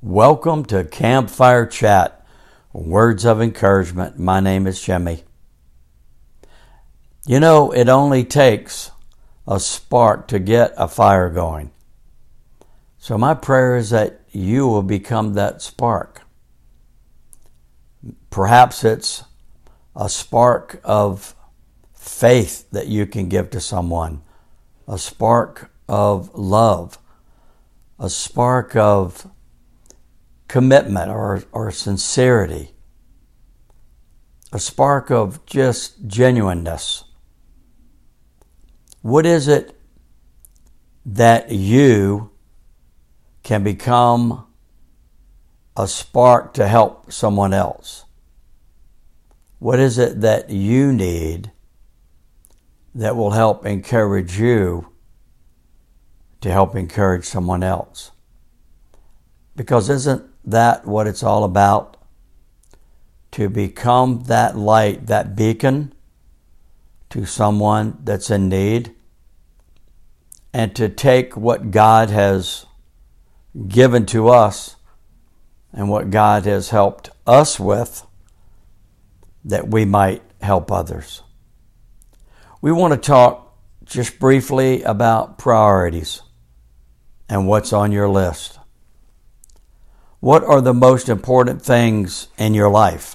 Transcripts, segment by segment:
Welcome to Campfire Chat, words of encouragement. My name is Jimmy. You know, it only takes a spark to get a fire going. So, my prayer is that you will become that spark. Perhaps it's a spark of faith that you can give to someone, a spark of love, a spark of commitment or, or sincerity, a spark of just genuineness. What is it that you can become a spark to help someone else? What is it that you need that will help encourage you to help encourage someone else? Because isn't that what it's all about? To become that light, that beacon to someone that's in need, and to take what God has given to us and what God has helped us with that we might help others. We want to talk just briefly about priorities and what's on your list. What are the most important things in your life?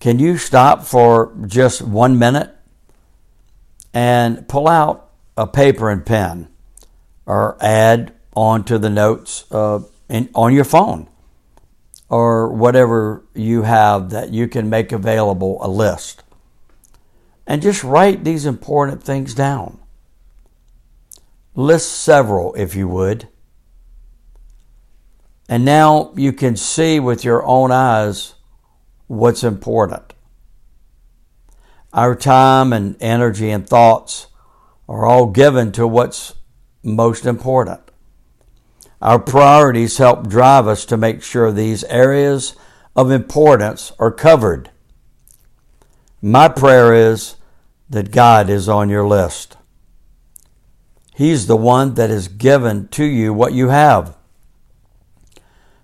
Can you stop for just one minute and pull out a paper and pen or add onto the notes uh, in, on your phone or whatever you have that you can make available a list? And just write these important things down. List several if you would. And now you can see with your own eyes what's important. Our time and energy and thoughts are all given to what's most important. Our priorities help drive us to make sure these areas of importance are covered. My prayer is that God is on your list. He's the one that has given to you what you have.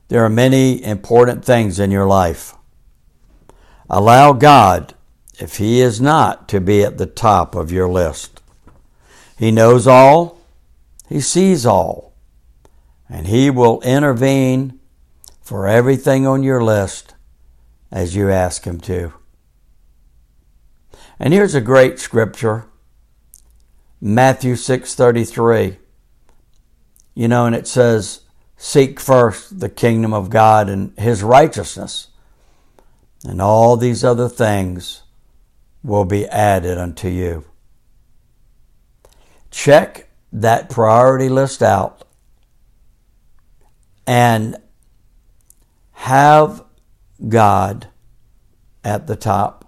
There are many important things in your life. Allow God, if He is not, to be at the top of your list. He knows all, He sees all, and He will intervene for everything on your list as you ask Him to. And here's a great scripture Matthew 6:33. You know, and it says, Seek first the kingdom of God and his righteousness, and all these other things will be added unto you. Check that priority list out and have God at the top,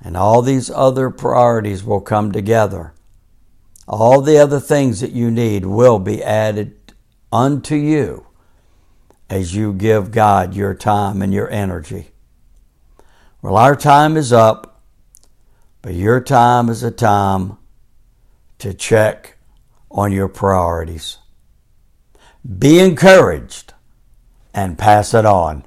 and all these other priorities will come together. All the other things that you need will be added unto you as you give God your time and your energy. Well, our time is up, but your time is a time to check on your priorities. Be encouraged and pass it on.